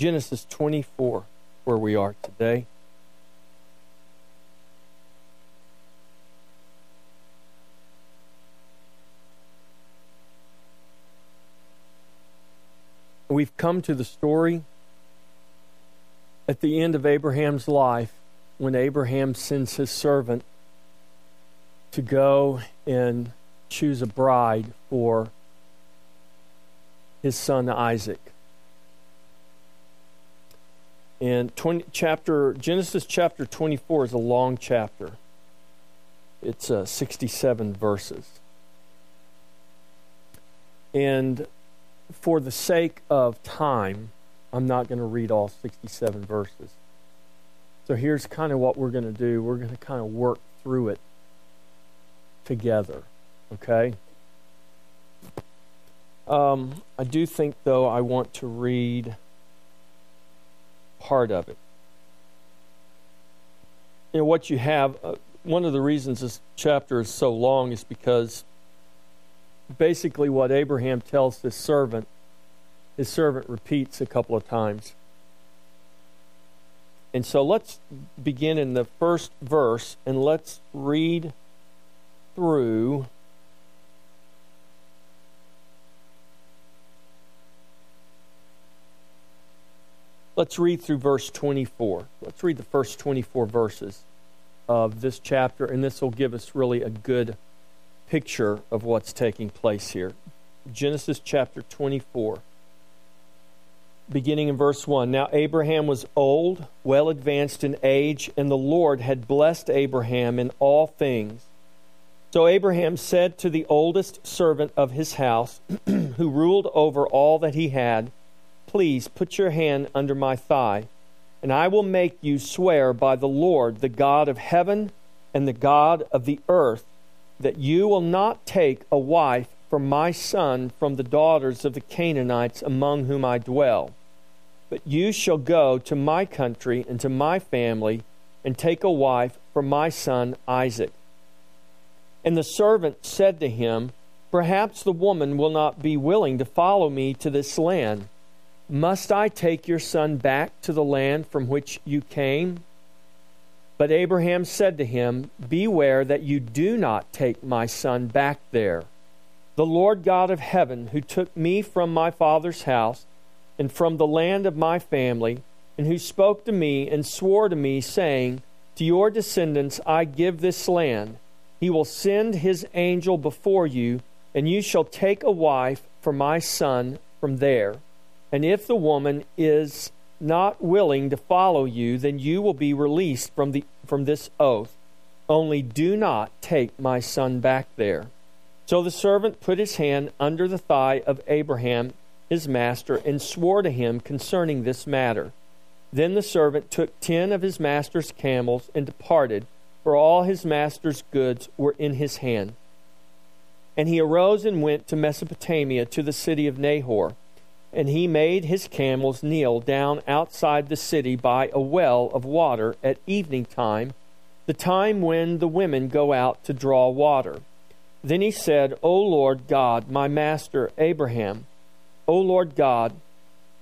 Genesis 24, where we are today. We've come to the story at the end of Abraham's life when Abraham sends his servant to go and choose a bride for his son Isaac. And 20, chapter Genesis chapter 24 is a long chapter. It's uh, 67 verses. And for the sake of time, I'm not going to read all 67 verses. So here's kind of what we're going to do. We're going to kind of work through it together. Okay? Um, I do think, though, I want to read part of it. You know, what you have, uh, one of the reasons this chapter is so long is because basically what Abraham tells his servant, his servant repeats a couple of times. And so let's begin in the first verse and let's read through Let's read through verse 24. Let's read the first 24 verses of this chapter, and this will give us really a good picture of what's taking place here. Genesis chapter 24, beginning in verse 1. Now Abraham was old, well advanced in age, and the Lord had blessed Abraham in all things. So Abraham said to the oldest servant of his house, who ruled over all that he had, Please put your hand under my thigh, and I will make you swear by the Lord, the God of heaven and the God of the earth, that you will not take a wife for my son from the daughters of the Canaanites among whom I dwell. But you shall go to my country and to my family and take a wife for my son Isaac. And the servant said to him, Perhaps the woman will not be willing to follow me to this land. Must I take your son back to the land from which you came? But Abraham said to him, Beware that you do not take my son back there. The Lord God of heaven, who took me from my father's house and from the land of my family, and who spoke to me and swore to me, saying, To your descendants I give this land, he will send his angel before you, and you shall take a wife for my son from there. And if the woman is not willing to follow you, then you will be released from, the, from this oath. Only do not take my son back there. So the servant put his hand under the thigh of Abraham, his master, and swore to him concerning this matter. Then the servant took ten of his master's camels and departed, for all his master's goods were in his hand. And he arose and went to Mesopotamia, to the city of Nahor. And he made his camels kneel down outside the city by a well of water at evening time, the time when the women go out to draw water. Then he said, O Lord God, my master Abraham, O Lord God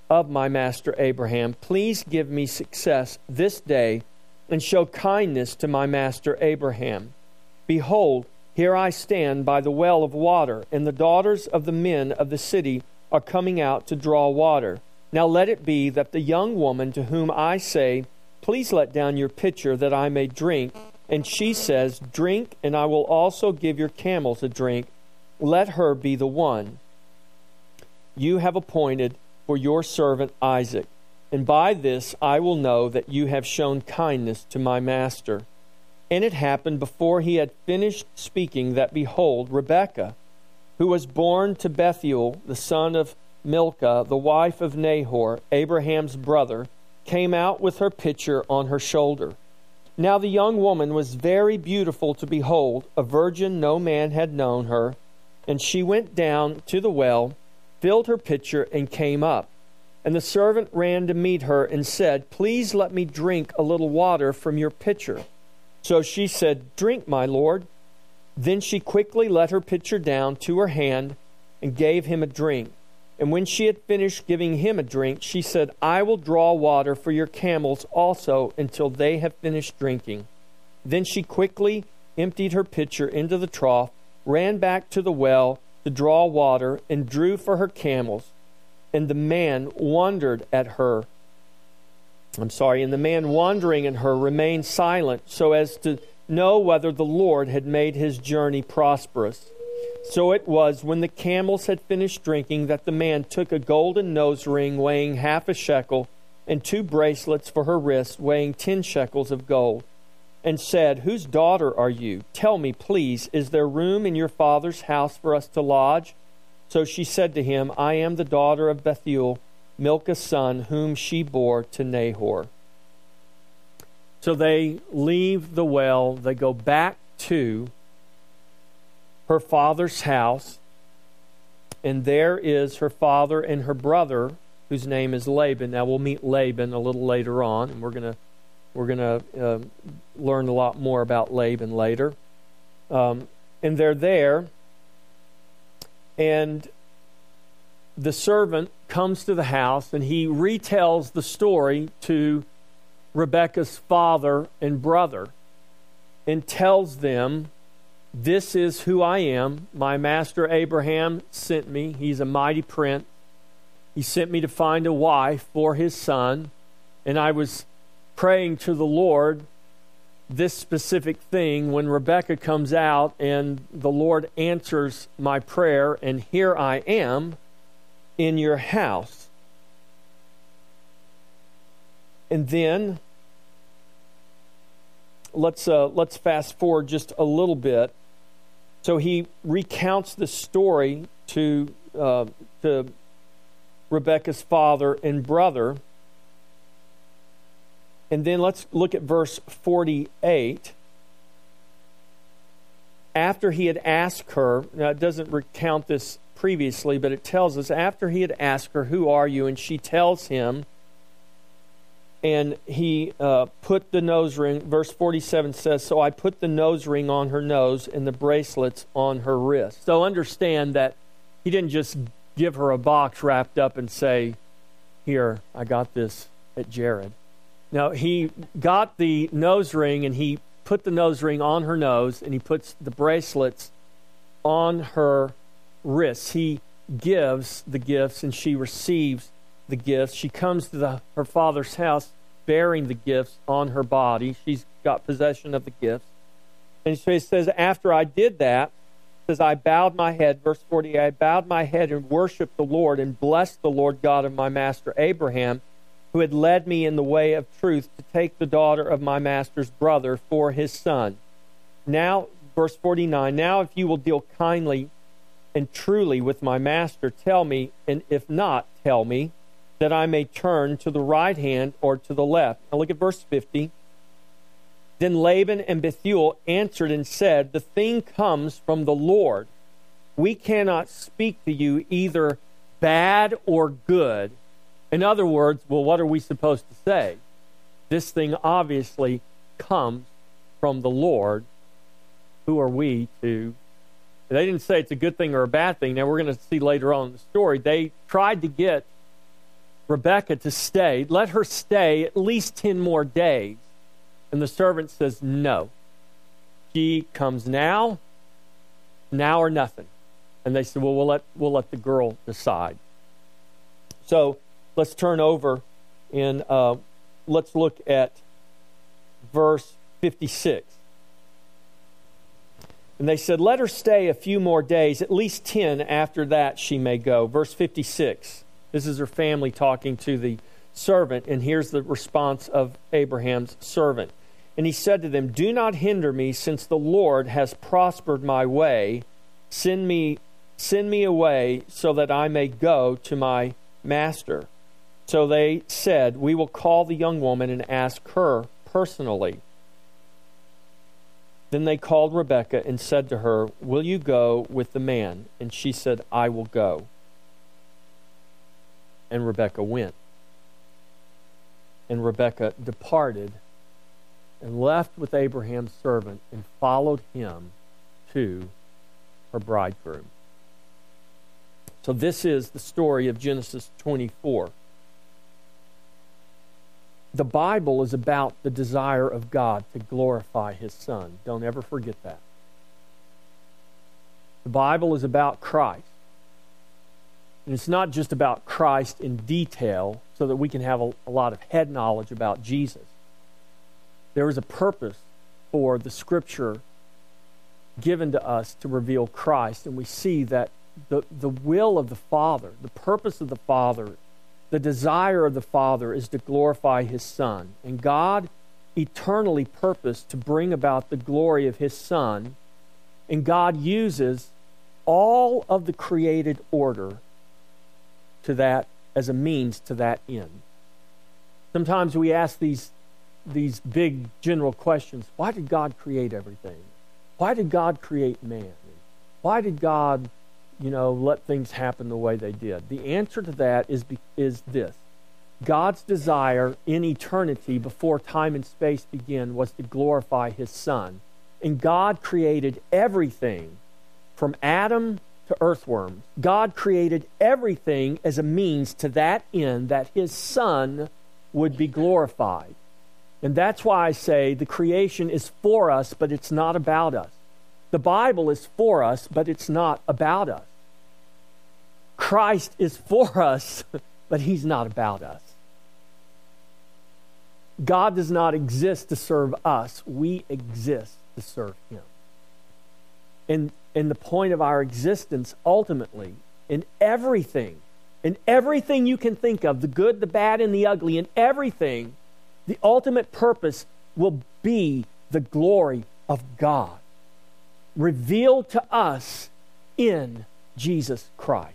of my master Abraham, please give me success this day and show kindness to my master Abraham. Behold, here I stand by the well of water, and the daughters of the men of the city are coming out to draw water. Now let it be that the young woman to whom I say, Please let down your pitcher that I may drink, and she says, Drink, and I will also give your camels a drink, let her be the one you have appointed for your servant Isaac. And by this I will know that you have shown kindness to my master. And it happened before he had finished speaking that, behold, Rebekah, who was born to Bethuel, the son of Milcah, the wife of Nahor, Abraham's brother, came out with her pitcher on her shoulder. Now the young woman was very beautiful to behold, a virgin no man had known her. And she went down to the well, filled her pitcher, and came up. And the servant ran to meet her and said, Please let me drink a little water from your pitcher. So she said, Drink, my lord. Then she quickly let her pitcher down to her hand and gave him a drink. And when she had finished giving him a drink, she said, I will draw water for your camels also until they have finished drinking. Then she quickly emptied her pitcher into the trough, ran back to the well to draw water, and drew for her camels. And the man wondered at her. I'm sorry, and the man wondering at her remained silent so as to know whether the Lord had made his journey prosperous. So it was when the camels had finished drinking that the man took a golden nose ring weighing half a shekel and two bracelets for her wrists weighing ten shekels of gold and said, Whose daughter are you? Tell me, please, is there room in your father's house for us to lodge? So she said to him, I am the daughter of Bethuel, Milcah's son, whom she bore to Nahor. So they leave the well, they go back to her father's house, and there is her father and her brother, whose name is Laban. Now we'll meet Laban a little later on, and we're to we're to uh, learn a lot more about Laban later. Um, and they're there, and the servant comes to the house and he retells the story to Rebekah's father and brother and tells them this is who I am. My master Abraham sent me. He's a mighty prince. He sent me to find a wife for his son. And I was praying to the Lord this specific thing when Rebecca comes out and the Lord answers my prayer, and here I am in your house. And then let's uh, let's fast forward just a little bit so he recounts the story to, uh, to Rebecca's father and brother. And then let's look at verse 48. After he had asked her, now it doesn't recount this previously, but it tells us after he had asked her, Who are you? And she tells him, and he uh, put the nose ring. Verse 47 says, So I put the nose ring on her nose and the bracelets on her wrist. So understand that he didn't just give her a box wrapped up and say, Here, I got this at Jared. Now, he got the nose ring and he put the nose ring on her nose and he puts the bracelets on her wrists. He gives the gifts and she receives the gifts. She comes to the, her father's house bearing the gifts on her body. She's got possession of the gifts. And so he says, After I did that, says, I bowed my head, verse 40, I bowed my head and worshiped the Lord and blessed the Lord God of my master Abraham, who had led me in the way of truth to take the daughter of my master's brother for his son. Now, verse 49, now if you will deal kindly and truly with my master, tell me, and if not, tell me that I may turn to the right hand or to the left. Now look at verse 50. Then Laban and Bethuel answered and said, The thing comes from the Lord. We cannot speak to you either bad or good. In other words, well, what are we supposed to say? This thing obviously comes from the Lord. Who are we to? They didn't say it's a good thing or a bad thing. Now, we're going to see later on in the story. They tried to get Rebecca to stay. Let her stay at least 10 more days. And the servant says, No. She comes now, now or nothing. And they said, Well, we'll let, we'll let the girl decide. So let's turn over and uh, let's look at verse 56. And they said, Let her stay a few more days, at least 10 after that she may go. Verse 56. This is her family talking to the servant, and here's the response of Abraham's servant. And he said to them, Do not hinder me, since the Lord has prospered my way. Send me, send me away, so that I may go to my master. So they said, We will call the young woman and ask her personally. Then they called Rebekah and said to her, Will you go with the man? And she said, I will go and Rebekah went. And Rebekah departed and left with Abraham's servant and followed him to her bridegroom. So, this is the story of Genesis 24. The Bible is about the desire of God to glorify His Son. Don't ever forget that. The Bible is about Christ. And it's not just about Christ in detail so that we can have a, a lot of head knowledge about Jesus. There is a purpose for the Scripture given to us to reveal Christ, and we see that the, the will of the Father, the purpose of the Father, the desire of the Father is to glorify His Son. And God eternally purposed to bring about the glory of His Son. And God uses all of the created order to that as a means to that end. Sometimes we ask these, these big general questions why did God create everything? Why did God create man? Why did God you know, let things happen the way they did? The answer to that is, is this God's desire in eternity before time and space began was to glorify his Son. And God created everything from Adam to earthworms. God created everything as a means to that end that his Son would be glorified. And that's why I say the creation is for us, but it's not about us. The Bible is for us, but it's not about us. Christ is for us, but he's not about us. God does not exist to serve us, we exist to serve him. And, and the point of our existence, ultimately, in everything, in everything you can think of, the good, the bad, and the ugly, in everything, the ultimate purpose will be the glory of God revealed to us in Jesus Christ.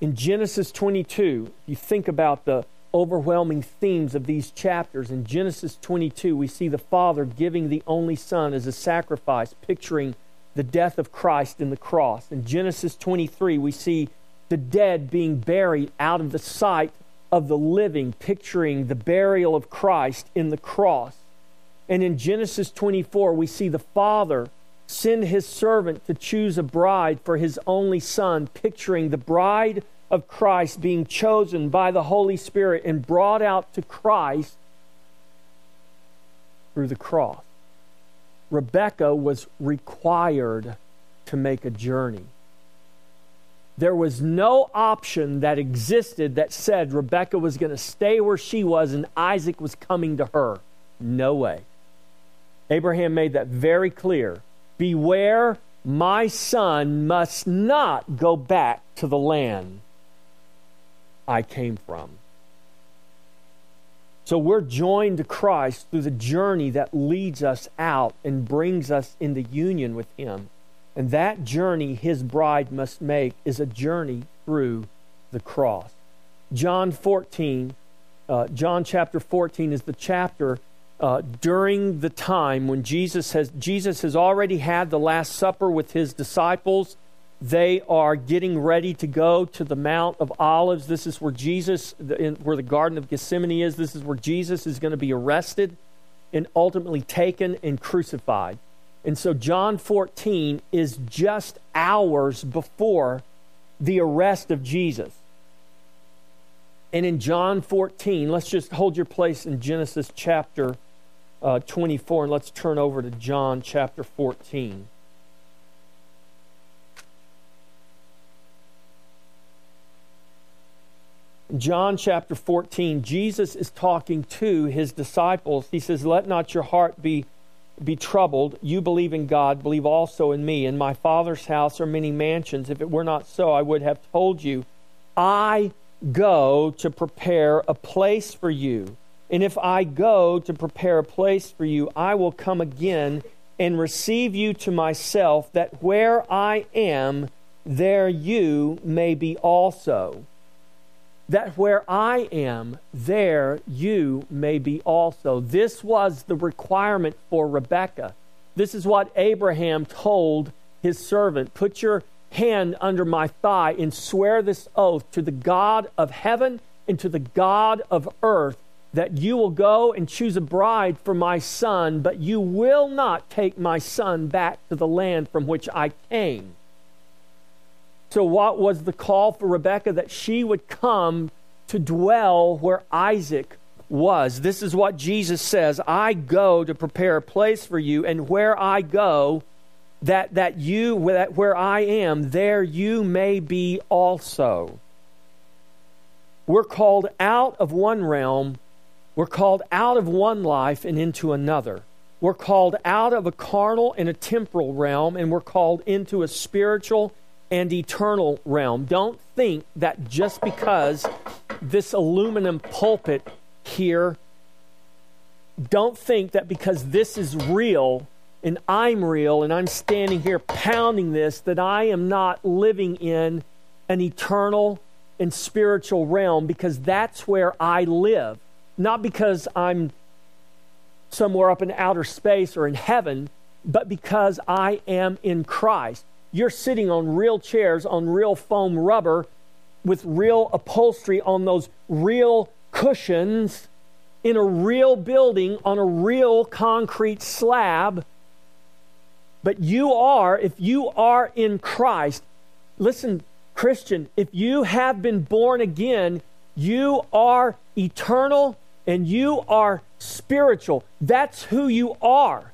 in Genesis 22, you think about the overwhelming themes of these chapters. In Genesis 22, we see the Father giving the only Son as a sacrifice, picturing the death of Christ in the cross. In Genesis 23, we see the dead being buried out of the sight of the living, picturing the burial of Christ in the cross. And in Genesis 24, we see the Father send his servant to choose a bride for his only son, picturing the bride of Christ being chosen by the Holy Spirit and brought out to Christ through the cross. Rebecca was required to make a journey. There was no option that existed that said Rebecca was going to stay where she was and Isaac was coming to her. No way. Abraham made that very clear. Beware, my son must not go back to the land I came from. So we're joined to Christ through the journey that leads us out and brings us into union with Him. And that journey his bride must make is a journey through the cross. John 14, uh, John chapter 14 is the chapter uh, during the time when Jesus has Jesus has already had the Last Supper with his disciples. They are getting ready to go to the Mount of Olives. This is where Jesus, where the Garden of Gethsemane is. This is where Jesus is going to be arrested and ultimately taken and crucified. And so John 14 is just hours before the arrest of Jesus. And in John 14, let's just hold your place in Genesis chapter uh, 24, and let's turn over to John chapter 14. John chapter 14, Jesus is talking to his disciples. He says, Let not your heart be, be troubled. You believe in God, believe also in me. In my Father's house are many mansions. If it were not so, I would have told you. I go to prepare a place for you. And if I go to prepare a place for you, I will come again and receive you to myself, that where I am, there you may be also. That where I am, there you may be also. This was the requirement for Rebekah. This is what Abraham told his servant Put your hand under my thigh and swear this oath to the God of heaven and to the God of earth that you will go and choose a bride for my son, but you will not take my son back to the land from which I came. So, what was the call for Rebekah? That she would come to dwell where Isaac was. This is what Jesus says I go to prepare a place for you, and where I go, that, that you, that where I am, there you may be also. We're called out of one realm, we're called out of one life and into another. We're called out of a carnal and a temporal realm, and we're called into a spiritual and eternal realm. Don't think that just because this aluminum pulpit here, don't think that because this is real and I'm real and I'm standing here pounding this, that I am not living in an eternal and spiritual realm because that's where I live. Not because I'm somewhere up in outer space or in heaven, but because I am in Christ. You're sitting on real chairs, on real foam rubber, with real upholstery on those real cushions in a real building on a real concrete slab. But you are, if you are in Christ, listen, Christian, if you have been born again, you are eternal and you are spiritual. That's who you are.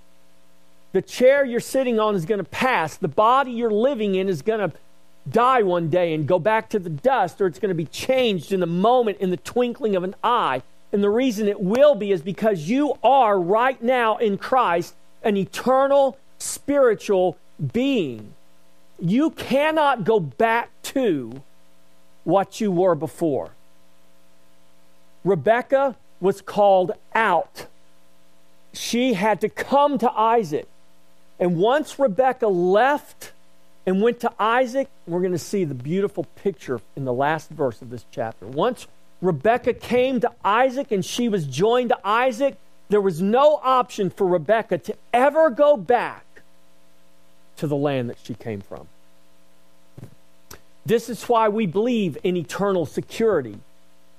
The chair you're sitting on is going to pass. The body you're living in is going to die one day and go back to the dust, or it's going to be changed in the moment, in the twinkling of an eye. And the reason it will be is because you are right now in Christ an eternal spiritual being. You cannot go back to what you were before. Rebecca was called out. She had to come to Isaac. And once Rebecca left and went to Isaac, we're going to see the beautiful picture in the last verse of this chapter. Once Rebecca came to Isaac and she was joined to Isaac, there was no option for Rebecca to ever go back to the land that she came from. This is why we believe in eternal security.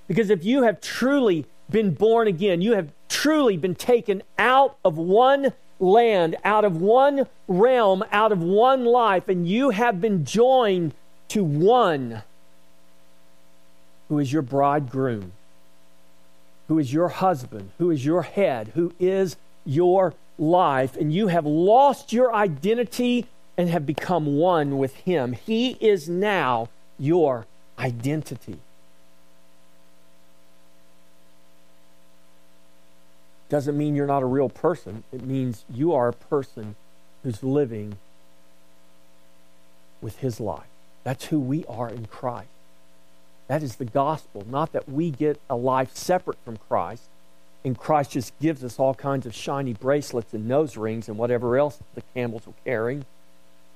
Because if you have truly been born again, you have truly been taken out of one land, out of one realm, out of one life, and you have been joined to one who is your bridegroom, who is your husband, who is your head, who is your life, and you have lost your identity and have become one with him. He is now your identity. Doesn't mean you're not a real person. It means you are a person who's living with his life. That's who we are in Christ. That is the gospel, not that we get a life separate from Christ and Christ just gives us all kinds of shiny bracelets and nose rings and whatever else the camels were carrying.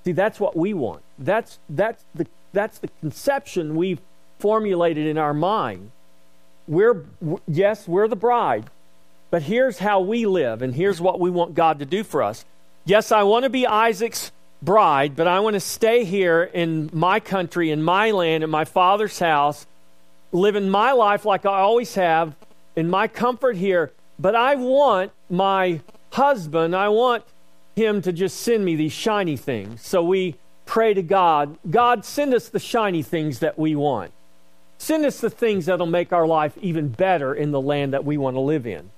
See, that's what we want. That's, that's, the, that's the conception we've formulated in our mind. We're, yes, we're the bride, but here's how we live, and here's what we want God to do for us. Yes, I want to be Isaac's bride, but I want to stay here in my country, in my land, in my father's house, living my life like I always have, in my comfort here. But I want my husband, I want him to just send me these shiny things. So we pray to God God, send us the shiny things that we want. Send us the things that'll make our life even better in the land that we want to live in.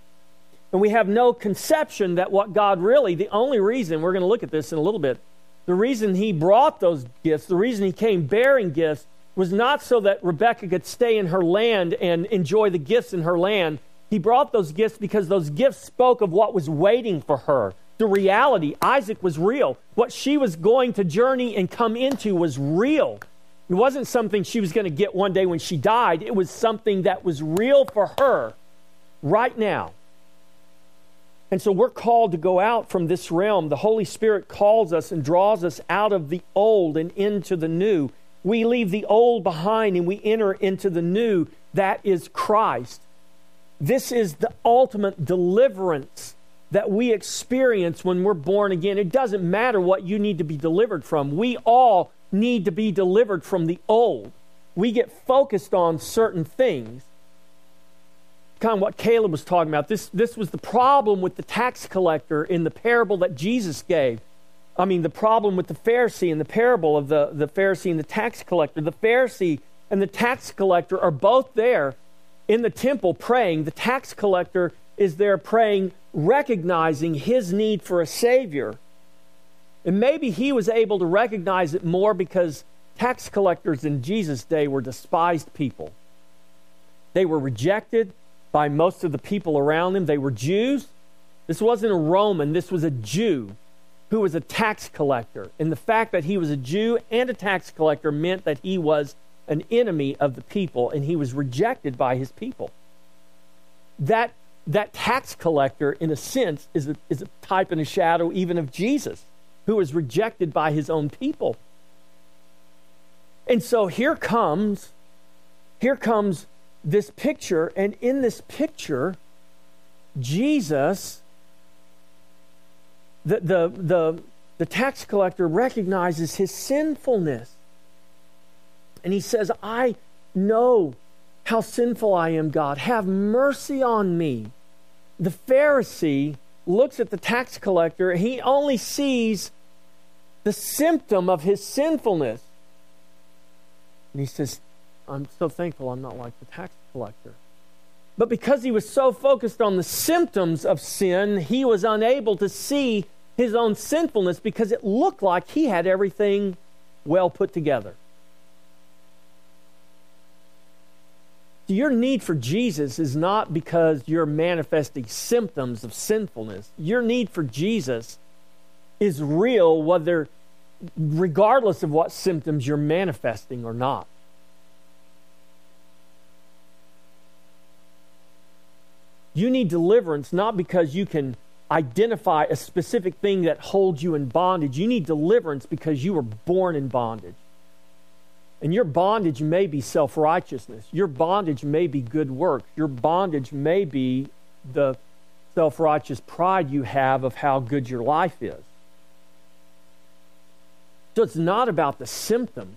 And we have no conception that what God really, the only reason, we're going to look at this in a little bit, the reason He brought those gifts, the reason He came bearing gifts, was not so that Rebecca could stay in her land and enjoy the gifts in her land. He brought those gifts because those gifts spoke of what was waiting for her. The reality, Isaac was real. What she was going to journey and come into was real. It wasn't something she was going to get one day when she died, it was something that was real for her right now. And so we're called to go out from this realm. The Holy Spirit calls us and draws us out of the old and into the new. We leave the old behind and we enter into the new. That is Christ. This is the ultimate deliverance that we experience when we're born again. It doesn't matter what you need to be delivered from. We all need to be delivered from the old. We get focused on certain things kind of what Caleb was talking about. This, this was the problem with the tax collector in the parable that Jesus gave. I mean, the problem with the Pharisee and the parable of the, the Pharisee and the tax collector. The Pharisee and the tax collector are both there in the temple praying. The tax collector is there praying, recognizing his need for a Savior. And maybe he was able to recognize it more because tax collectors in Jesus' day were despised people. They were rejected by most of the people around him. They were Jews. This wasn't a Roman, this was a Jew who was a tax collector. And the fact that he was a Jew and a tax collector meant that he was an enemy of the people and he was rejected by his people. That, that tax collector, in a sense, is a, is a type and a shadow even of Jesus, who was rejected by his own people. And so here comes, here comes this picture, and in this picture, Jesus the, the, the, the tax collector recognizes his sinfulness. And he says, I know how sinful I am, God. Have mercy on me. The Pharisee looks at the tax collector, he only sees the symptom of his sinfulness. And he says, I'm so thankful I'm not like the tax collector. But because he was so focused on the symptoms of sin, he was unable to see his own sinfulness because it looked like he had everything well put together. Your need for Jesus is not because you're manifesting symptoms of sinfulness. Your need for Jesus is real whether regardless of what symptoms you're manifesting or not. You need deliverance not because you can identify a specific thing that holds you in bondage. You need deliverance because you were born in bondage. And your bondage may be self righteousness. Your bondage may be good works. Your bondage may be the self righteous pride you have of how good your life is. So it's not about the symptom,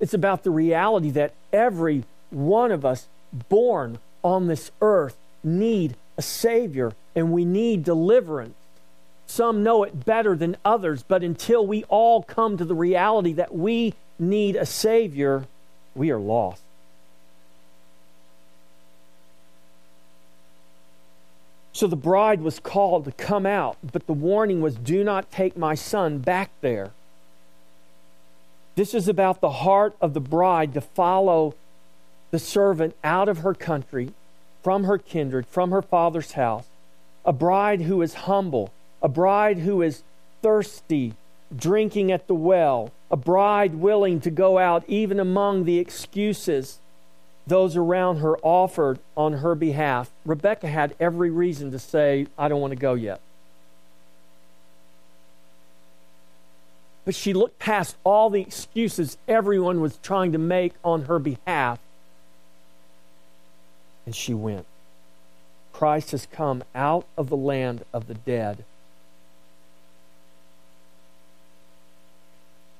it's about the reality that every one of us born on this earth need a Savior and we need deliverance. Some know it better than others, but until we all come to the reality that we need a Savior, we are lost. So the bride was called to come out, but the warning was do not take my son back there. This is about the heart of the bride to follow the servant out of her country from her kindred, from her father's house, a bride who is humble, a bride who is thirsty, drinking at the well, a bride willing to go out even among the excuses those around her offered on her behalf. Rebecca had every reason to say, I don't want to go yet. But she looked past all the excuses everyone was trying to make on her behalf and she went. Christ has come out of the land of the dead.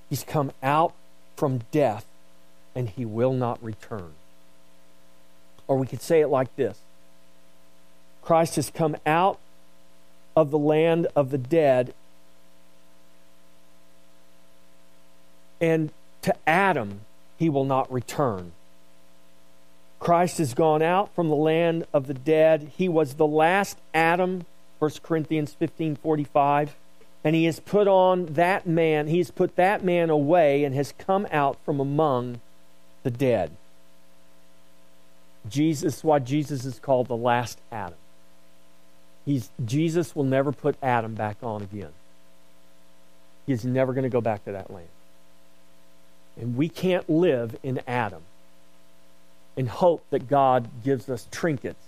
He's come out from death and he will not return. Or we could say it like this Christ has come out of the land of the dead and to Adam he will not return. Christ has gone out from the land of the dead. He was the last Adam, 1 Corinthians 15 45. And he has put on that man, he has put that man away and has come out from among the dead. Jesus, why Jesus is called the last Adam. He's, Jesus will never put Adam back on again. He's never going to go back to that land. And we can't live in Adam and hope that God gives us trinkets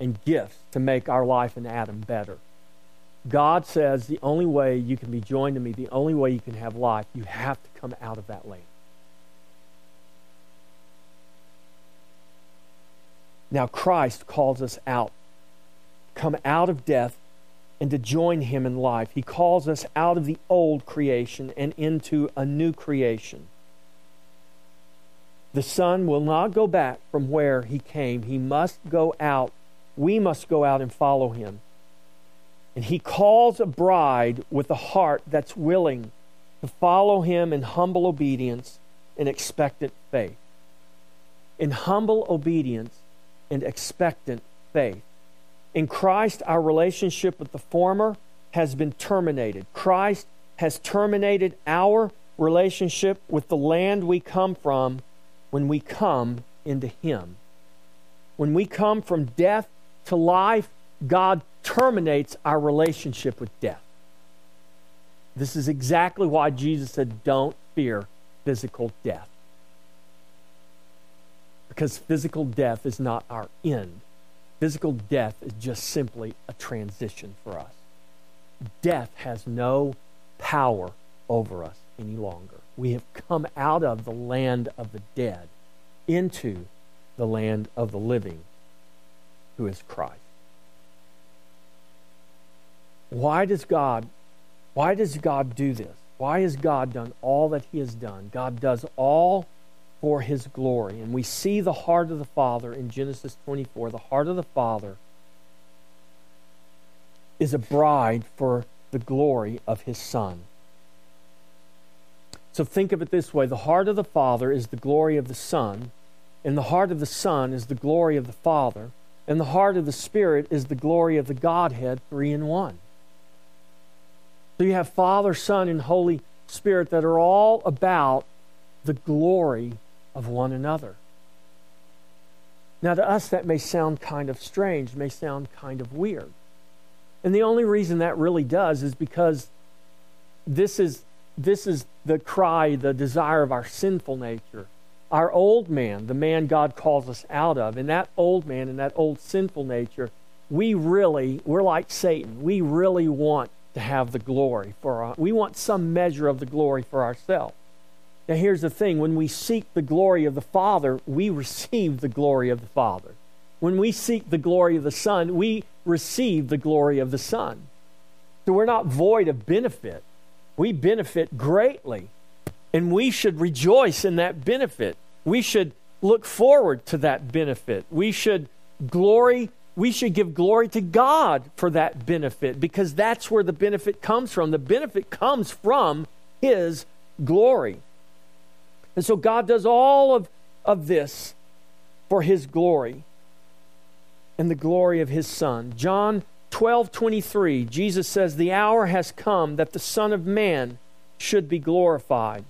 and gifts to make our life in Adam better. God says the only way you can be joined to me, the only way you can have life, you have to come out of that land. Now, Christ calls us out, come out of death and to join him in life. He calls us out of the old creation and into a new creation. The Son will not go back from where he came. He must go out. We must go out and follow him. And he calls a bride with a heart that's willing to follow him in humble obedience and expectant faith. In humble obedience and expectant faith. In Christ, our relationship with the former has been terminated. Christ has terminated our relationship with the land we come from when we come into Him. When we come from death to life, God terminates our relationship with death. This is exactly why Jesus said, Don't fear physical death. Because physical death is not our end. Physical death is just simply a transition for us. Death has no power over us any longer. We have come out of the land of the dead into the land of the living, who is Christ. Why does God why does God do this? Why has God done all that he has done? God does all for his glory. And we see the heart of the Father in Genesis 24. The heart of the Father is a bride for the glory of his Son. So think of it this way the heart of the Father is the glory of the Son, and the heart of the Son is the glory of the Father, and the heart of the Spirit is the glory of the Godhead, three in one. So you have Father, Son, and Holy Spirit that are all about the glory of one another. Now, to us, that may sound kind of strange, may sound kind of weird. And the only reason that really does is because this is, this is the cry, the desire of our sinful nature. Our old man, the man God calls us out of, and that old man and that old sinful nature, we really, we're like Satan. We really want to have the glory for our, we want some measure of the glory for ourselves. Now, here's the thing when we seek the glory of the Father, we receive the glory of the Father. When we seek the glory of the Son, we receive the glory of the Son. So we're not void of benefit. We benefit greatly. And we should rejoice in that benefit. We should look forward to that benefit. We should glory, we should give glory to God for that benefit because that's where the benefit comes from. The benefit comes from His glory. And so God does all of, of this for his glory and the glory of his Son. John 12 23, Jesus says, The hour has come that the Son of Man should be glorified.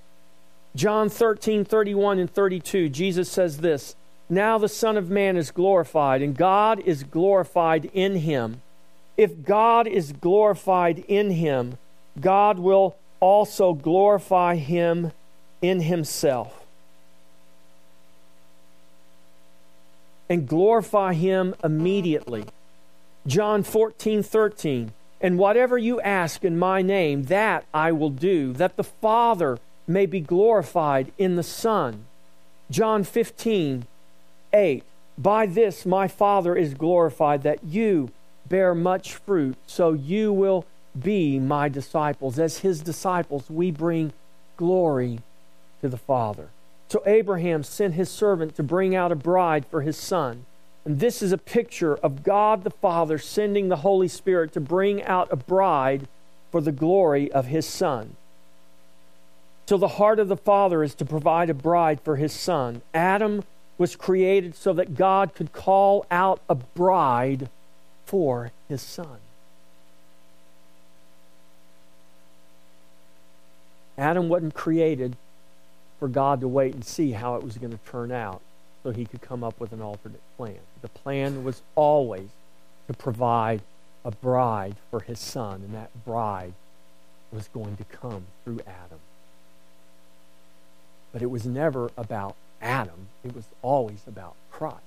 John 13 31 and 32, Jesus says this Now the Son of Man is glorified, and God is glorified in him. If God is glorified in him, God will also glorify him in himself and glorify him immediately. John 14, 13. And whatever you ask in my name, that I will do, that the Father may be glorified in the Son. John 15, 8. By this my Father is glorified, that you bear much fruit, so you will be my disciples. As his disciples, we bring glory to the Father. So Abraham sent his servant to bring out a bride for his son. And this is a picture of God the Father sending the Holy Spirit to bring out a bride for the glory of his son. So the heart of the Father is to provide a bride for his son. Adam was created so that God could call out a bride for his son. Adam wasn't created for God to wait and see how it was going to turn out so he could come up with an alternate plan. The plan was always to provide a bride for his son, and that bride was going to come through Adam. But it was never about Adam, it was always about Christ.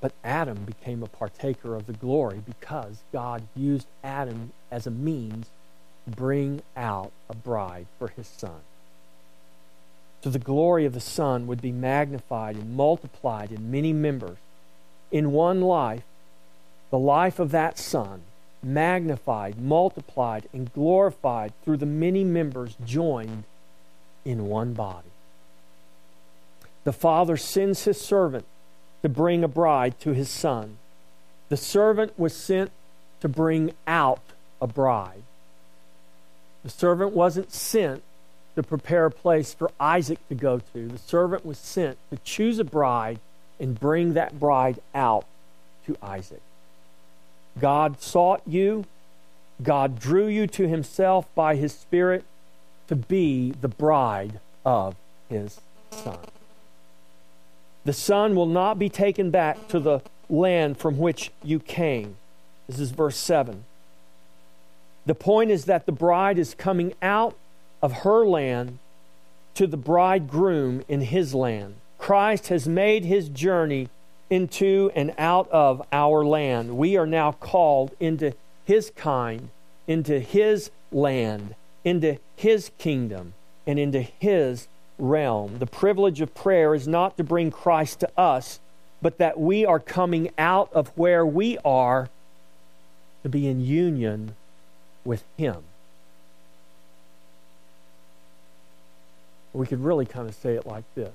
But Adam became a partaker of the glory because God used Adam as a means to bring out a bride for his son. So the glory of the Son would be magnified and multiplied in many members. In one life, the life of that Son, magnified, multiplied, and glorified through the many members joined in one body. The Father sends his servant to bring a bride to his Son. The The servant was sent to bring out a bride. The servant wasn't sent to prepare a place for Isaac to go to. The servant was sent to choose a bride and bring that bride out to Isaac. God sought you, God drew you to himself by his Spirit to be the bride of his Son. The Son will not be taken back to the land from which you came. This is verse 7. The point is that the bride is coming out of her land to the bridegroom in his land. Christ has made his journey into and out of our land. We are now called into his kind, into his land, into his kingdom, and into his realm. The privilege of prayer is not to bring Christ to us, but that we are coming out of where we are to be in union with Him. We could really kind of say it like this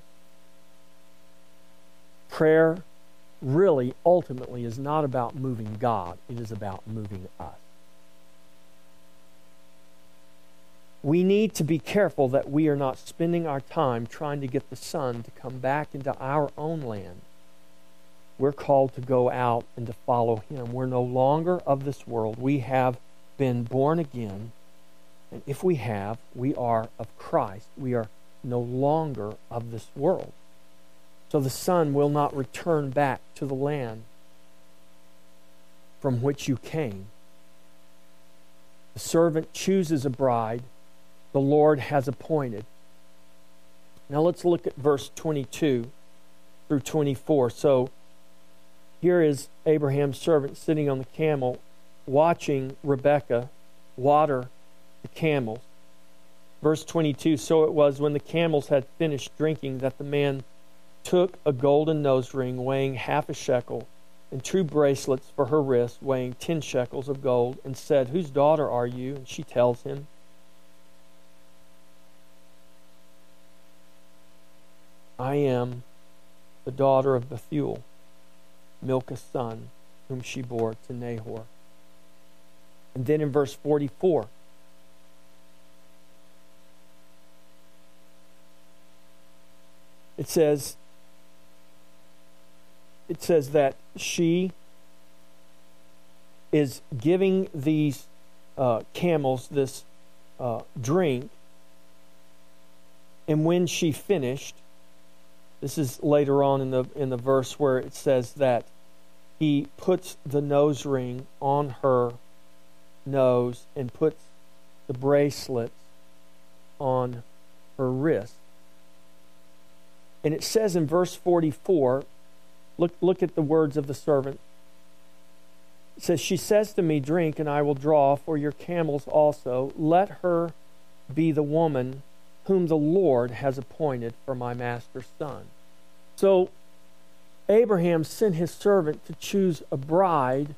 prayer really ultimately is not about moving God, it is about moving us. We need to be careful that we are not spending our time trying to get the Son to come back into our own land. We're called to go out and to follow Him. We're no longer of this world. We have been born again. And if we have, we are of Christ. We are no longer of this world. So the Son will not return back to the land from which you came. The servant chooses a bride the Lord has appointed. Now let's look at verse 22 through 24. So here is Abraham's servant sitting on the camel, watching Rebekah water the camels. Verse 22 So it was when the camels had finished drinking that the man took a golden nose ring weighing half a shekel and two bracelets for her wrist weighing ten shekels of gold and said, Whose daughter are you? And she tells him, I am the daughter of Bethuel, Milcah's son, whom she bore to Nahor. And then in verse 44, it says, it says that she is giving these uh, camels this uh, drink, and when she finished, this is later on in the in the verse where it says that he puts the nose ring on her nose and puts the bracelets on her wrist. And it says in verse 44, look look at the words of the servant. It says, She says to me, Drink, and I will draw for your camels also. Let her be the woman whom the Lord has appointed for my master's son. So Abraham sent his servant to choose a bride,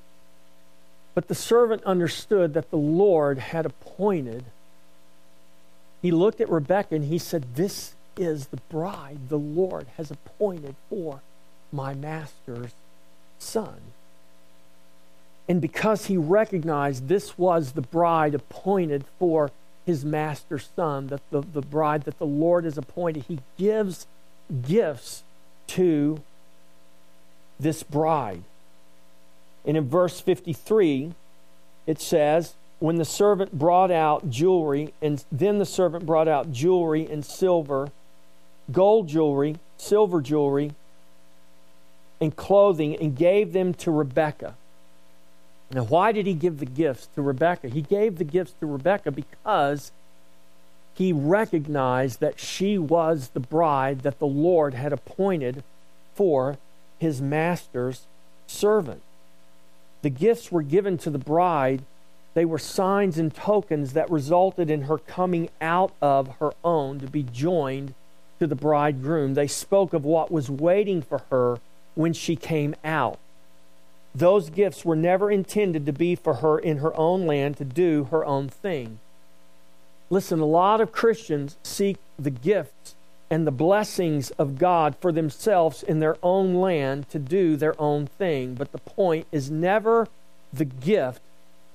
but the servant understood that the Lord had appointed. He looked at Rebekah and he said, This is the bride the Lord has appointed for my master's son. And because he recognized this was the bride appointed for his master's son, that the, the bride that the Lord has appointed, he gives gifts to this bride. And in verse 53, it says, When the servant brought out jewelry, and then the servant brought out jewelry and silver, gold jewelry, silver jewelry, and clothing, and gave them to Rebekah. Now, why did he give the gifts to Rebekah? He gave the gifts to Rebekah because he recognized that she was the bride that the Lord had appointed for his master's servant. The gifts were given to the bride. They were signs and tokens that resulted in her coming out of her own to be joined to the bridegroom. They spoke of what was waiting for her when she came out. Those gifts were never intended to be for her in her own land to do her own thing. Listen, a lot of Christians seek the gifts and the blessings of God for themselves in their own land to do their own thing. But the point is never the gift,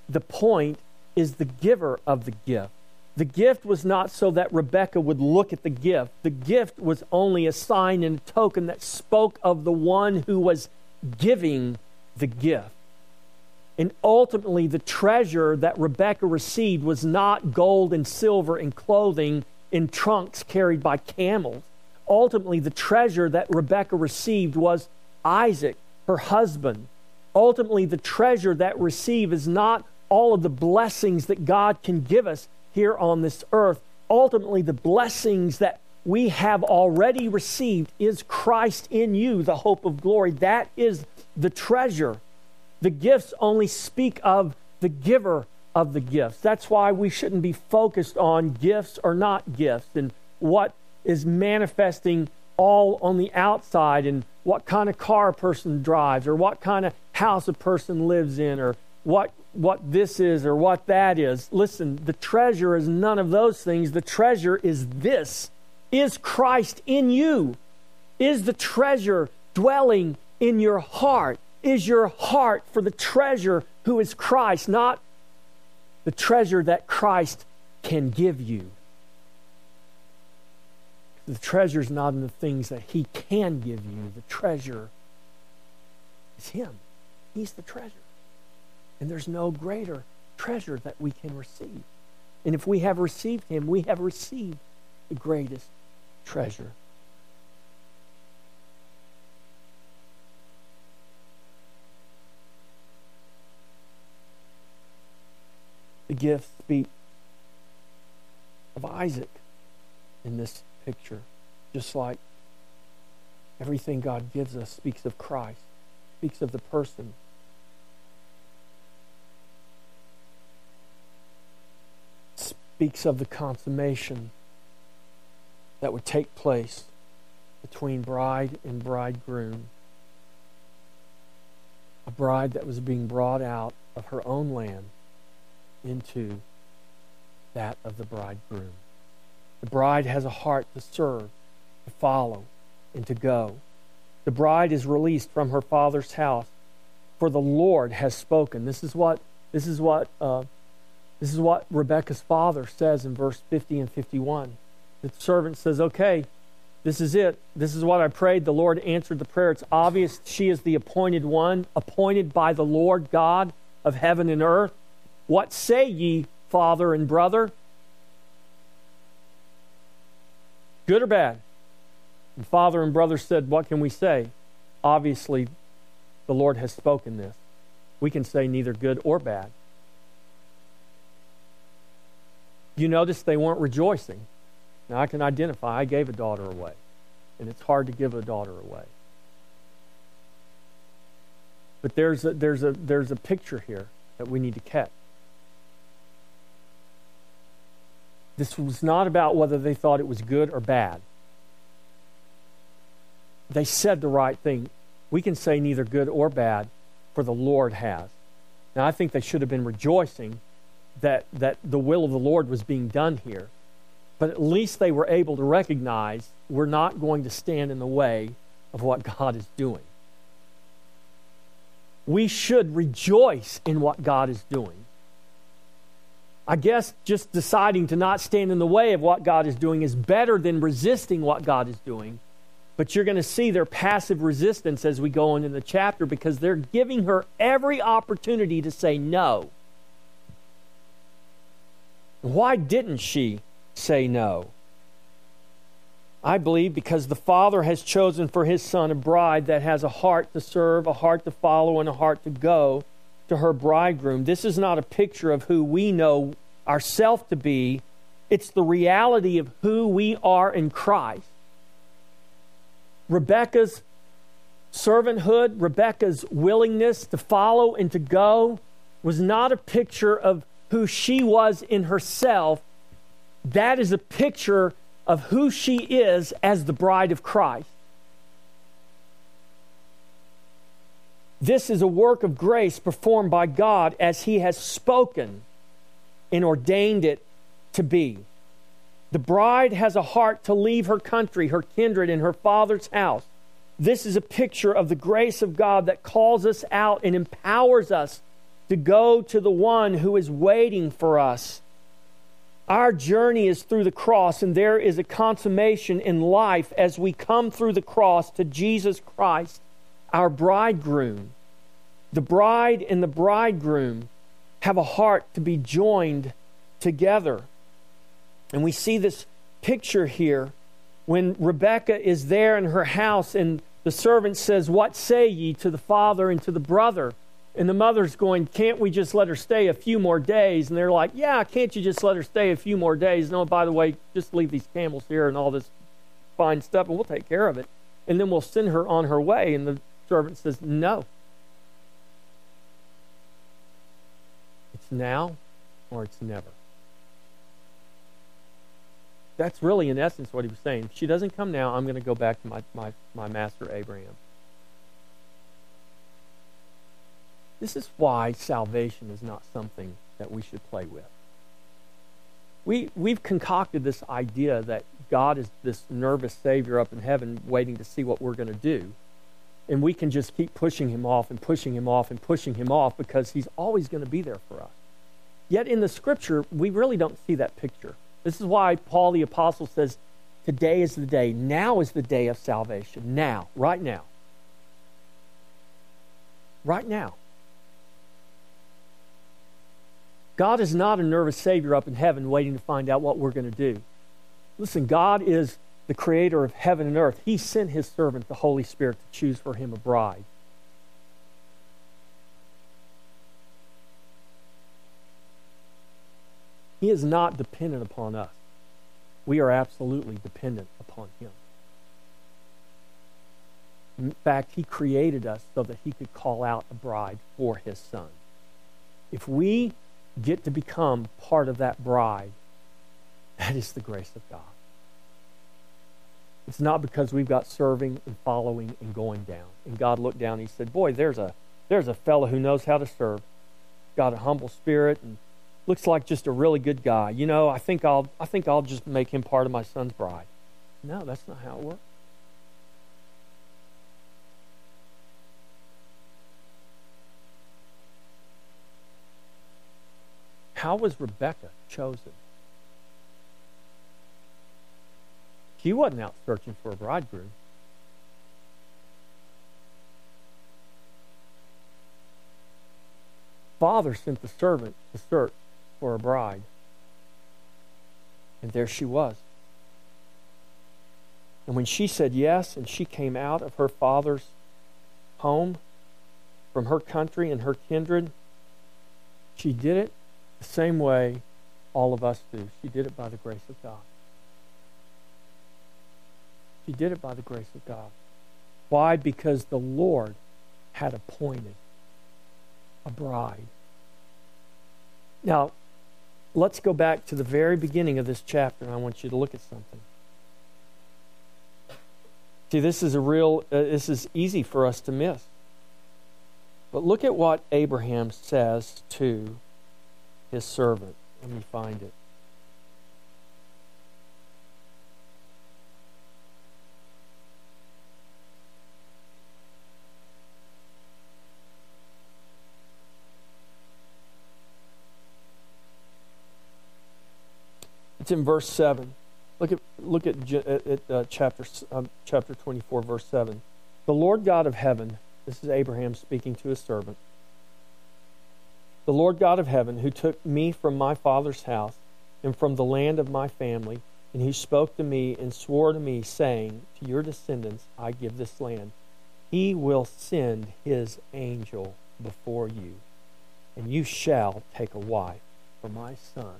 the point is the giver of the gift. The gift was not so that Rebekah would look at the gift. The gift was only a sign and a token that spoke of the one who was giving the gift. And ultimately, the treasure that Rebekah received was not gold and silver and clothing in trunks carried by camels. Ultimately, the treasure that Rebekah received was Isaac, her husband. Ultimately, the treasure that received is not all of the blessings that God can give us here on this earth. Ultimately, the blessings that we have already received is Christ in you, the hope of glory. That is the treasure. The gifts only speak of the giver of the gifts. That's why we shouldn't be focused on gifts or not gifts and what is manifesting all on the outside and what kind of car a person drives or what kind of house a person lives in or what what this is or what that is. Listen, the treasure is none of those things. The treasure is this. Is Christ in you? Is the treasure dwelling in your heart? Is your heart for the treasure who is Christ, not the treasure that Christ can give you. The treasure is not in the things that He can give you, the treasure is Him. He's the treasure. And there's no greater treasure that we can receive. And if we have received Him, we have received the greatest treasure. the gift speak of Isaac in this picture, just like everything God gives us speaks of Christ, speaks of the person. Speaks of the consummation that would take place between bride and bridegroom. A bride that was being brought out of her own land into that of the bridegroom. The bride has a heart to serve, to follow, and to go. The bride is released from her father's house, for the Lord has spoken. This is what this is what uh, this is what Rebecca's father says in verse 50 and 51. The servant says, "Okay, this is it. This is what I prayed. The Lord answered the prayer. It's obvious she is the appointed one, appointed by the Lord God of heaven and earth." What say ye, father and brother? Good or bad? And father and brother said, What can we say? Obviously, the Lord has spoken this. We can say neither good or bad. You notice they weren't rejoicing. Now I can identify, I gave a daughter away, and it's hard to give a daughter away. But there's a, there's a, there's a picture here that we need to catch. This was not about whether they thought it was good or bad. They said the right thing. We can say neither good or bad, for the Lord has. Now, I think they should have been rejoicing that, that the will of the Lord was being done here. But at least they were able to recognize we're not going to stand in the way of what God is doing. We should rejoice in what God is doing. I guess just deciding to not stand in the way of what God is doing is better than resisting what God is doing. But you're going to see their passive resistance as we go on in the chapter because they're giving her every opportunity to say no. Why didn't she say no? I believe because the Father has chosen for his Son a bride that has a heart to serve, a heart to follow, and a heart to go to her bridegroom. This is not a picture of who we know ourselves to be, it's the reality of who we are in Christ. Rebecca's servanthood, Rebecca's willingness to follow and to go was not a picture of who she was in herself. That is a picture of who she is as the bride of Christ. This is a work of grace performed by God as He has spoken and ordained it to be. The bride has a heart to leave her country, her kindred, and her father's house. This is a picture of the grace of God that calls us out and empowers us to go to the one who is waiting for us. Our journey is through the cross, and there is a consummation in life as we come through the cross to Jesus Christ, our bridegroom. The bride and the bridegroom have a heart to be joined together. And we see this picture here when Rebecca is there in her house and the servant says, What say ye to the father and to the brother? And the mother's going, Can't we just let her stay a few more days? And they're like, Yeah, can't you just let her stay a few more days? No, by the way, just leave these camels here and all this fine stuff, and we'll take care of it. And then we'll send her on her way. And the servant says, No. It's now or it's never. That's really, in essence, what he was saying. If she doesn't come now, I'm going to go back to my, my, my master Abraham. This is why salvation is not something that we should play with. We, we've concocted this idea that God is this nervous Savior up in heaven waiting to see what we're going to do. And we can just keep pushing him off and pushing him off and pushing him off because he's always going to be there for us. Yet in the scripture, we really don't see that picture. This is why Paul the Apostle says, Today is the day. Now is the day of salvation. Now, right now. Right now. God is not a nervous Savior up in heaven waiting to find out what we're going to do. Listen, God is the creator of heaven and earth. He sent His servant, the Holy Spirit, to choose for Him a bride. He is not dependent upon us. We are absolutely dependent upon Him. In fact, He created us so that He could call out a bride for His Son. If we get to become part of that bride, that is the grace of God. It's not because we've got serving and following and going down. And God looked down and He said, Boy, there's a, there's a fellow who knows how to serve. Got a humble spirit and looks like just a really good guy. You know, I think I'll I think I'll just make him part of my son's bride. No, that's not how it works. How was Rebecca chosen? She wasn't out searching for a bridegroom. Father sent the servant to search for a bride. And there she was. And when she said yes, and she came out of her father's home, from her country and her kindred, she did it the same way all of us do. She did it by the grace of God. She did it by the grace of God. Why? Because the Lord had appointed a bride. Now, let's go back to the very beginning of this chapter. And I want you to look at something. See, this is a real, uh, this is easy for us to miss. But look at what Abraham says to his servant. Let me find it. It's in verse 7. Look at, look at, at uh, chapter, um, chapter 24, verse 7. The Lord God of heaven, this is Abraham speaking to his servant. The Lord God of heaven, who took me from my father's house and from the land of my family, and who spoke to me and swore to me, saying, To your descendants I give this land, he will send his angel before you, and you shall take a wife for my son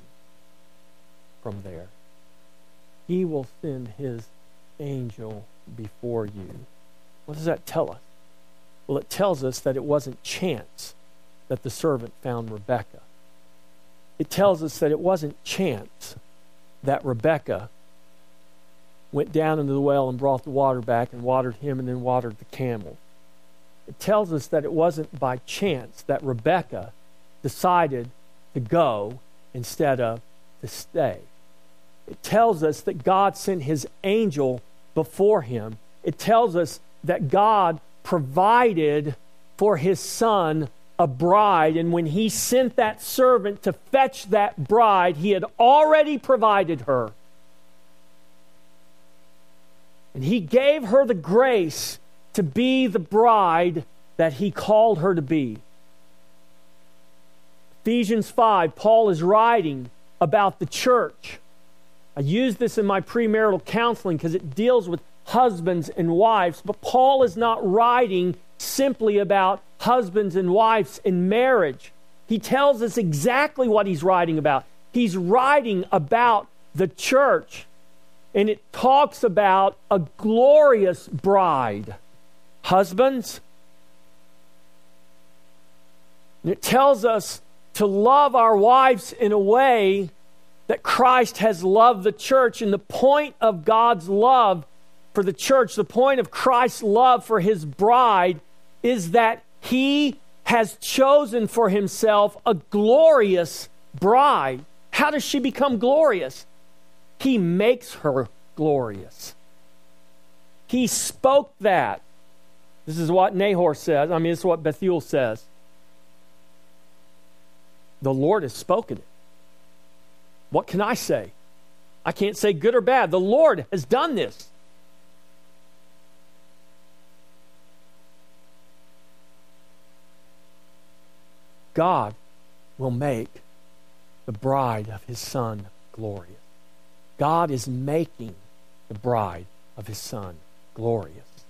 from there. He will send his angel before you. What does that tell us? Well, it tells us that it wasn't chance that the servant found Rebecca. It tells us that it wasn't chance that Rebecca went down into the well and brought the water back and watered him and then watered the camel. It tells us that it wasn't by chance that Rebecca decided to go instead of to stay. it tells us that God sent his angel before him. It tells us that God provided for his son a bride. And when he sent that servant to fetch that bride, he had already provided her. And he gave her the grace to be the bride that he called her to be. Ephesians 5, Paul is writing about the church. I use this in my premarital counseling because it deals with husbands and wives, but Paul is not writing simply about husbands and wives in marriage. He tells us exactly what he's writing about. He's writing about the church, and it talks about a glorious bride. Husbands, it tells us to love our wives in a way that Christ has loved the church. And the point of God's love for the church, the point of Christ's love for his bride, is that he has chosen for himself a glorious bride. How does she become glorious? He makes her glorious. He spoke that. This is what Nahor says. I mean, this is what Bethuel says. The Lord has spoken it. What can I say? I can't say good or bad. The Lord has done this. God will make the bride of his son glorious. God is making the bride of his son glorious.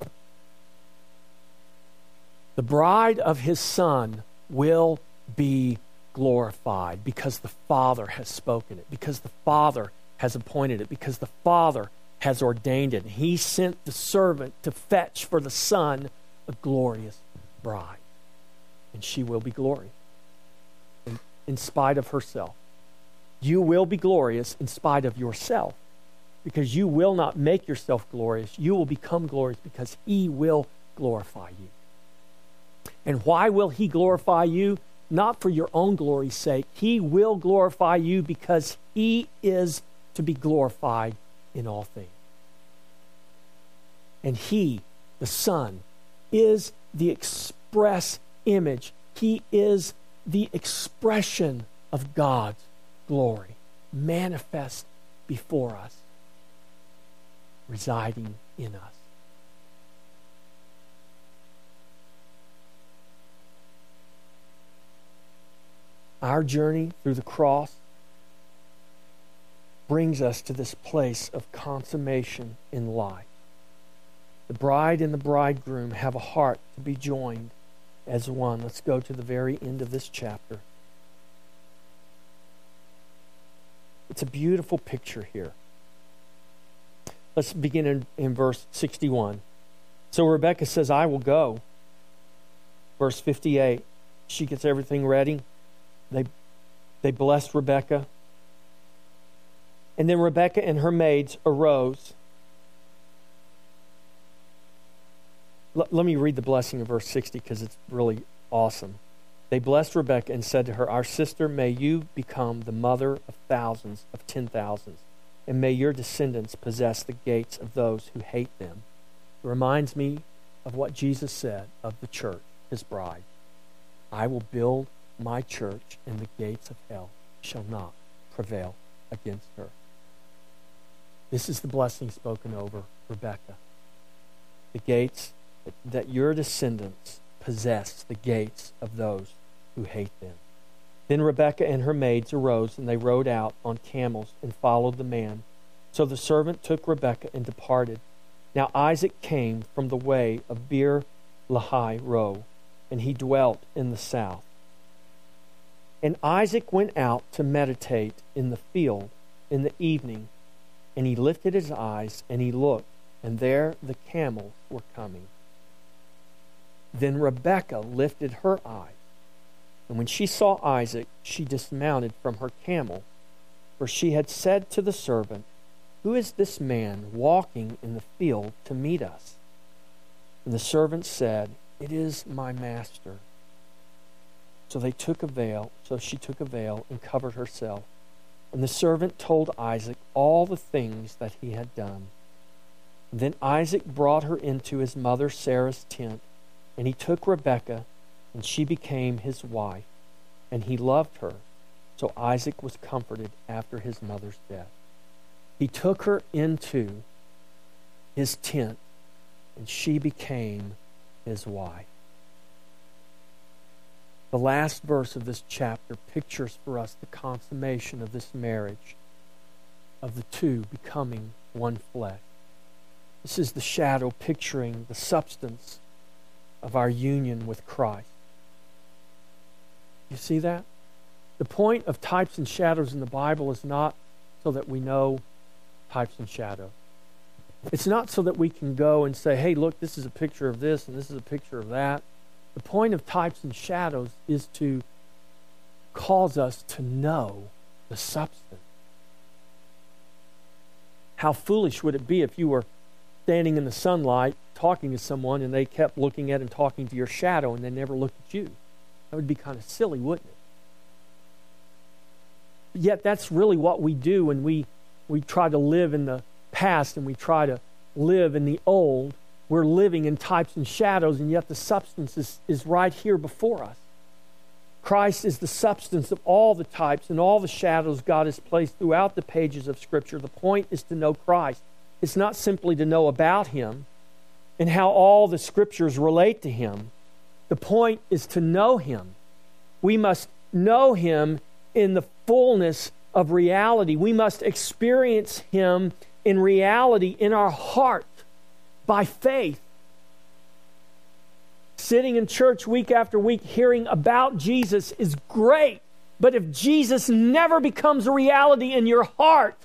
The bride of his son will be glorified because the Father has spoken it, because the Father has appointed it, because the Father has ordained it. He sent the servant to fetch for the Son a glorious bride. And she will be glorious in, spite of herself. You will be glorious in spite of yourself because you will not make yourself glorious. You will become glorious because he will glorify you. And why will he glorify you? not for your own glory's sake. He will glorify you because He is to be glorified in all things. And He, the Son, is the express image. He is the expression of God's glory, manifest before us, residing in us. Our journey through the cross brings us to this place of consummation in life. The bride and the bridegroom have a heart to be joined as one. Let's go to the very end of this chapter. It's a beautiful picture here. Let's begin in, in verse 61. So Rebecca says, I will go. Verse 58, she gets everything ready. They, they blessed Rebekah. And then Rebekah and her maids arose. L- let me read the blessing of verse 60 because it's really awesome. They blessed Rebekah and said to her, Our sister, may you become the mother of thousands of ten thousands, and may your descendants possess the gates of those who hate them. It reminds me of what Jesus said of the church, his bride. I will build my church, and the gates of hell shall not prevail against her. This is the blessing spoken over Rebekah. The gates that your descendants possess the gates of those who hate them. Then Rebekah and her maids arose, and they rode out on camels and followed the man. So the servant took Rebekah and departed. Now Isaac came from the way of Beer Lahai Roi, and he dwelt in the south. And Isaac went out to meditate in the field in the evening, and he lifted his eyes and he looked, and there the camels were coming. Then Rebekah lifted her eyes, and when she saw Isaac, she dismounted from her camel, for she had said to the servant, Who is this man walking in the field to meet us? And the servant said, It is my master. So they took a veil, so she took a veil and covered herself. And the servant told Isaac all the things that he had done. then Isaac brought her into his mother Sarah's tent, and he took Rebekah, and she became his wife, and he loved her. So Isaac was comforted after his mother's death. He took her into his tent, and she became his wife. The last verse of this chapter pictures for us the consummation of this marriage, of the two becoming one flesh. This is the shadow picturing the substance of our union with Christ. You see that? The point of types and shadows in the Bible is not so that we know types and shadows. It's not so that we can go and say, hey, look, this is a picture of this and this is a picture of that. The point of types and shadows is to cause us to know the substance. How foolish would it be if you were standing in the sunlight talking to someone and they kept looking at and talking to your shadow and they never looked at you? That would be kind of silly, wouldn't it? Yet that's really what we do when we, we try to live in the past and we try to live in the old, we're living in types and shadows, and yet the substance is, is right here before us. Christ is the substance of all the types and all the shadows God has placed throughout the pages of Scripture. The point is to know Christ. It's not simply to know about Him and how all the Scriptures relate to Him. The point is to know Him. We must know Him in the fullness of reality. We must experience Him in reality in our heart by faith. Sitting in church week after week hearing about Jesus is great, but if Jesus never becomes a reality in your heart,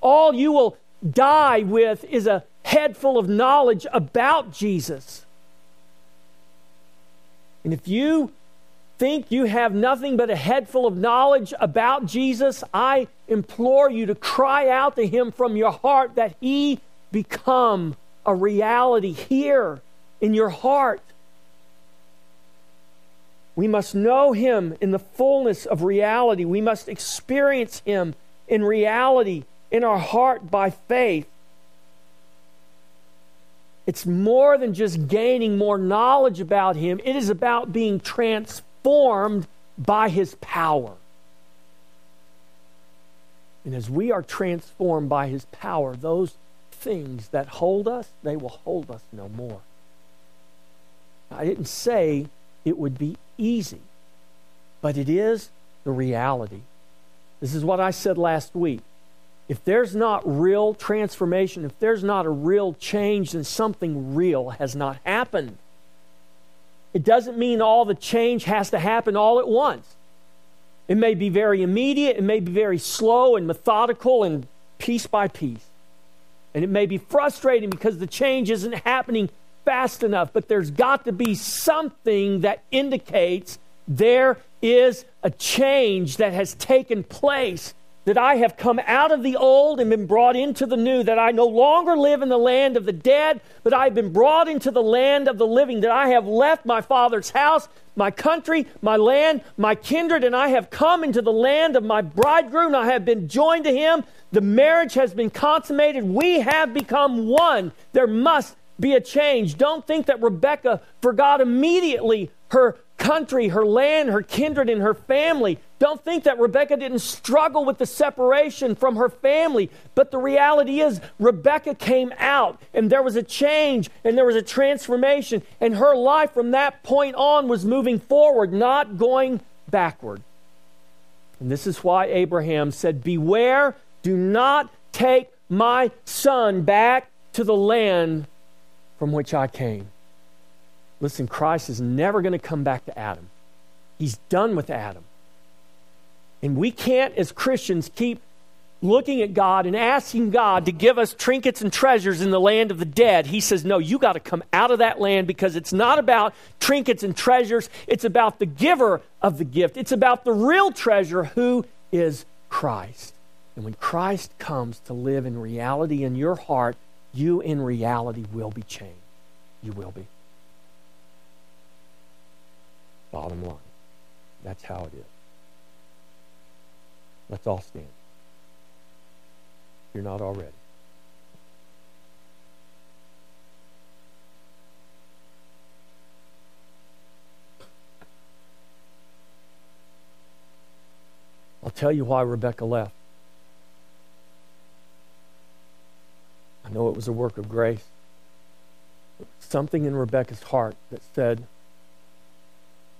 all you will die with is a head full of knowledge about Jesus. And if you think you have nothing but a head full of knowledge about Jesus, I implore you to cry out to Him from your heart that He become a reality here in your heart. We must know Him in the fullness of reality. We must experience Him in reality in our heart by faith. It's more than just gaining more knowledge about Him, it is about being transformed by his power. And as we are transformed by his power, those things that hold us, they will hold us no more. I didn't say it would be easy, but it is the reality. This is what I said last week. If there's not real transformation, if there's not a real change, then something real has not happened. It doesn't mean all the change has to happen all at once. It may be very immediate, it may be very slow and methodical and piece by piece. And it may be frustrating because the change isn't happening fast enough, but there's got to be something that indicates there is a change that has taken place that I have come out of the old and been brought into the new, that I no longer live in the land of the dead, but I have been brought into the land of the living, that I have left my father's house, my country, my land, my kindred, and I have come into the land of my bridegroom. I have been joined to him. The marriage has been consummated. We have become one. There must be a change. Don't think that Rebecca forgot immediately her country, her land, her kindred, and her family. Don't think that Rebecca didn't struggle with the separation from her family. But the reality is, Rebecca came out and there was a change and there was a transformation. And her life from that point on was moving forward, not going backward. And this is why Abraham said, Beware, do not take my son back to the land from which I came. Listen, Christ is never going to come back to Adam. He's done with Adam. And we can't, as Christians, keep looking at God and asking God to give us trinkets and treasures in the land of the dead. He says, No, you got to come out of that land because it's not about trinkets and treasures. It's about the giver of the gift. It's about the real treasure, who is Christ. And when Christ comes to live in reality in your heart, you in reality will be changed. You will be. Bottom line. That's how it is. Let's all stand. If you're not already. I'll tell you why Rebecca left. I know it was a work of grace. Something in Rebecca's heart that said,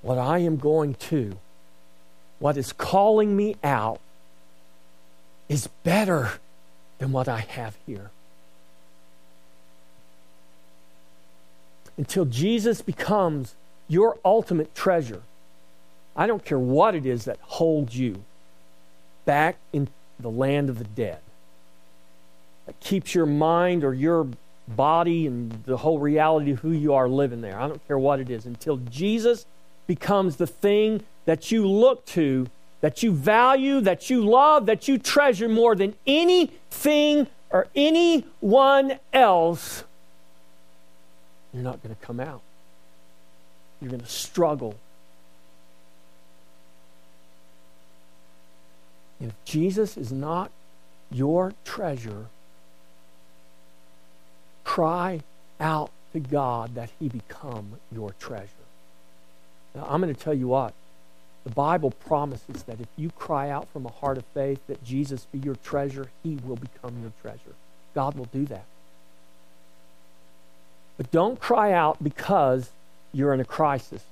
What I am going to, what is calling me out, is better than what I have here. Until Jesus becomes your ultimate treasure, I don't care what it is that holds you back in the land of the dead, that keeps your mind or your body and the whole reality of who you are living there. I don't care what it is. Until Jesus becomes the thing that you look to that you value, that you love, that you treasure more than anything or anyone else, you're not going to come out. You're going to struggle. If Jesus is not your treasure, cry out to God that He become your treasure. Now, I'm going to tell you what. The Bible promises that if you cry out from a heart of faith that Jesus be your treasure, he will become your treasure. God will do that. But don't cry out because you're in a crisis.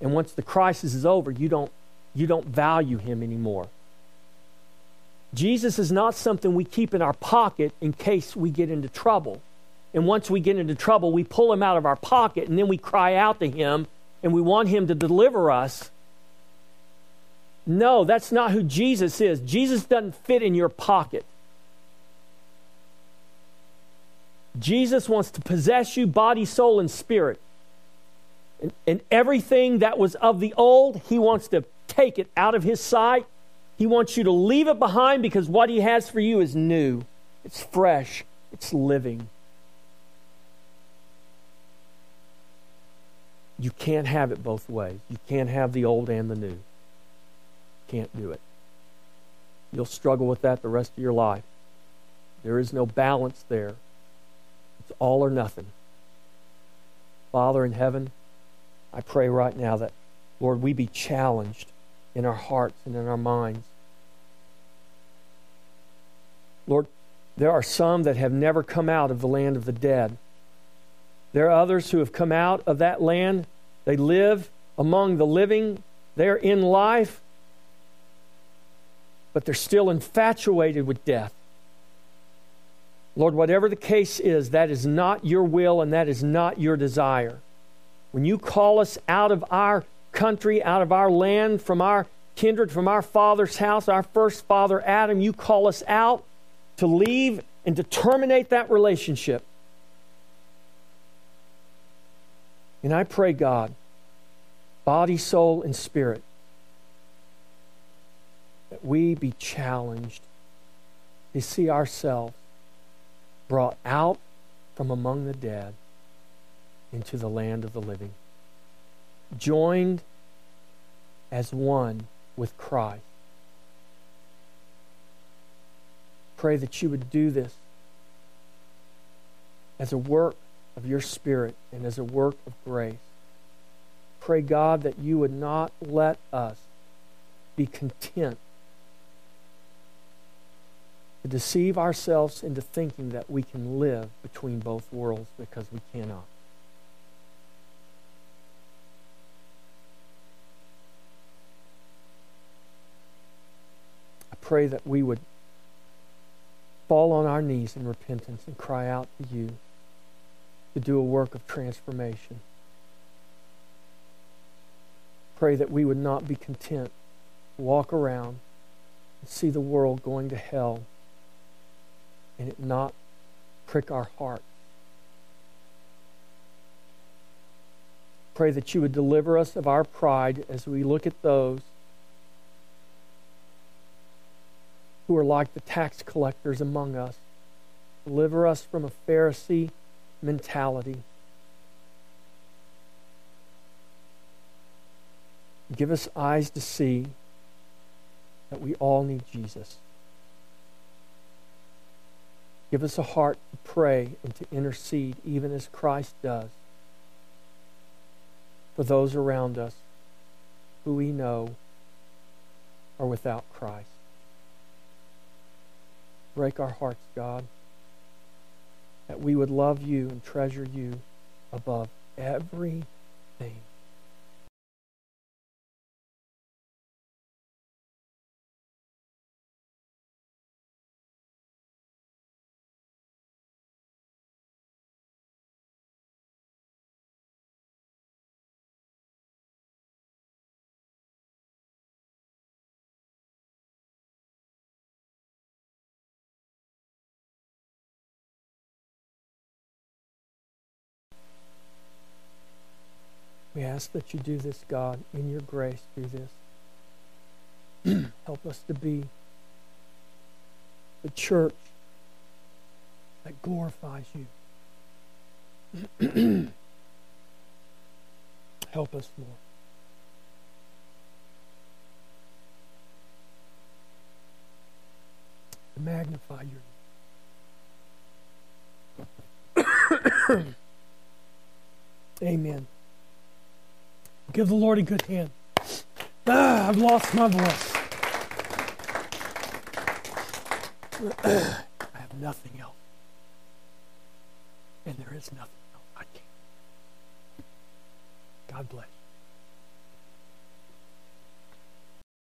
And once the crisis is over, you don't, you don't value him anymore. Jesus is not something we keep in our pocket in case we get into trouble. And once we get into trouble, we pull him out of our pocket and then we cry out to him and we want him to deliver us. No, that's not who Jesus is. Jesus doesn't fit in your pocket. Jesus wants to possess you, body, soul, and spirit. And, and, everything that was of the old, he wants to take it out of his sight. He wants you to leave it behind because what he has for you is new, it's fresh, it's living. You can't have it both ways. You can't have the old and the new. Can't do it. You'll struggle with that the rest of your life. There is no balance there. It's all or nothing. Father in heaven, I pray right now that, Lord, we be challenged in our hearts and in our minds. Lord, there are some that have never come out of the land of the dead. There are others who have come out of that land. They live among the living. They're in life, but they're still infatuated with death. Lord, whatever the case is, that is not your will and that is not your desire. When you call us out of our country, out of our land, from our kindred, from our father's house, our first father Adam, you call us out to leave and to terminate that relationship. And I pray, God, body, soul, and spirit, that we be challenged to see ourselves brought out from among the dead into the land of the living, joined as one with Christ. Pray that you would do this as a work of your Spirit and as a work of grace. Pray, God, that you would not let us be content to deceive ourselves into thinking that we can live between both worlds because we cannot. I pray that we would fall on our knees in repentance and cry out to you to do a work of transformation. Pray that we would not be content walk around and see the world going to hell and it not prick our heart. Pray that you would deliver us of our pride as we look at those who are like the tax collectors among us. Deliver us from a Pharisee mentality. Give us eyes to see that we all need Jesus. Give us a heart to pray and to intercede, even as Christ does, for those around us who we know are without Christ. Break our hearts, God, that we would love you and treasure you above everything. We ask that you do this, God, in your grace, do this. Help us to be the church that glorifies you. Help us, Lord. To magnify your name. Amen. Give the Lord a good hand. Ah, I've lost my voice. I have nothing else. And there is nothing else I can't. God bless.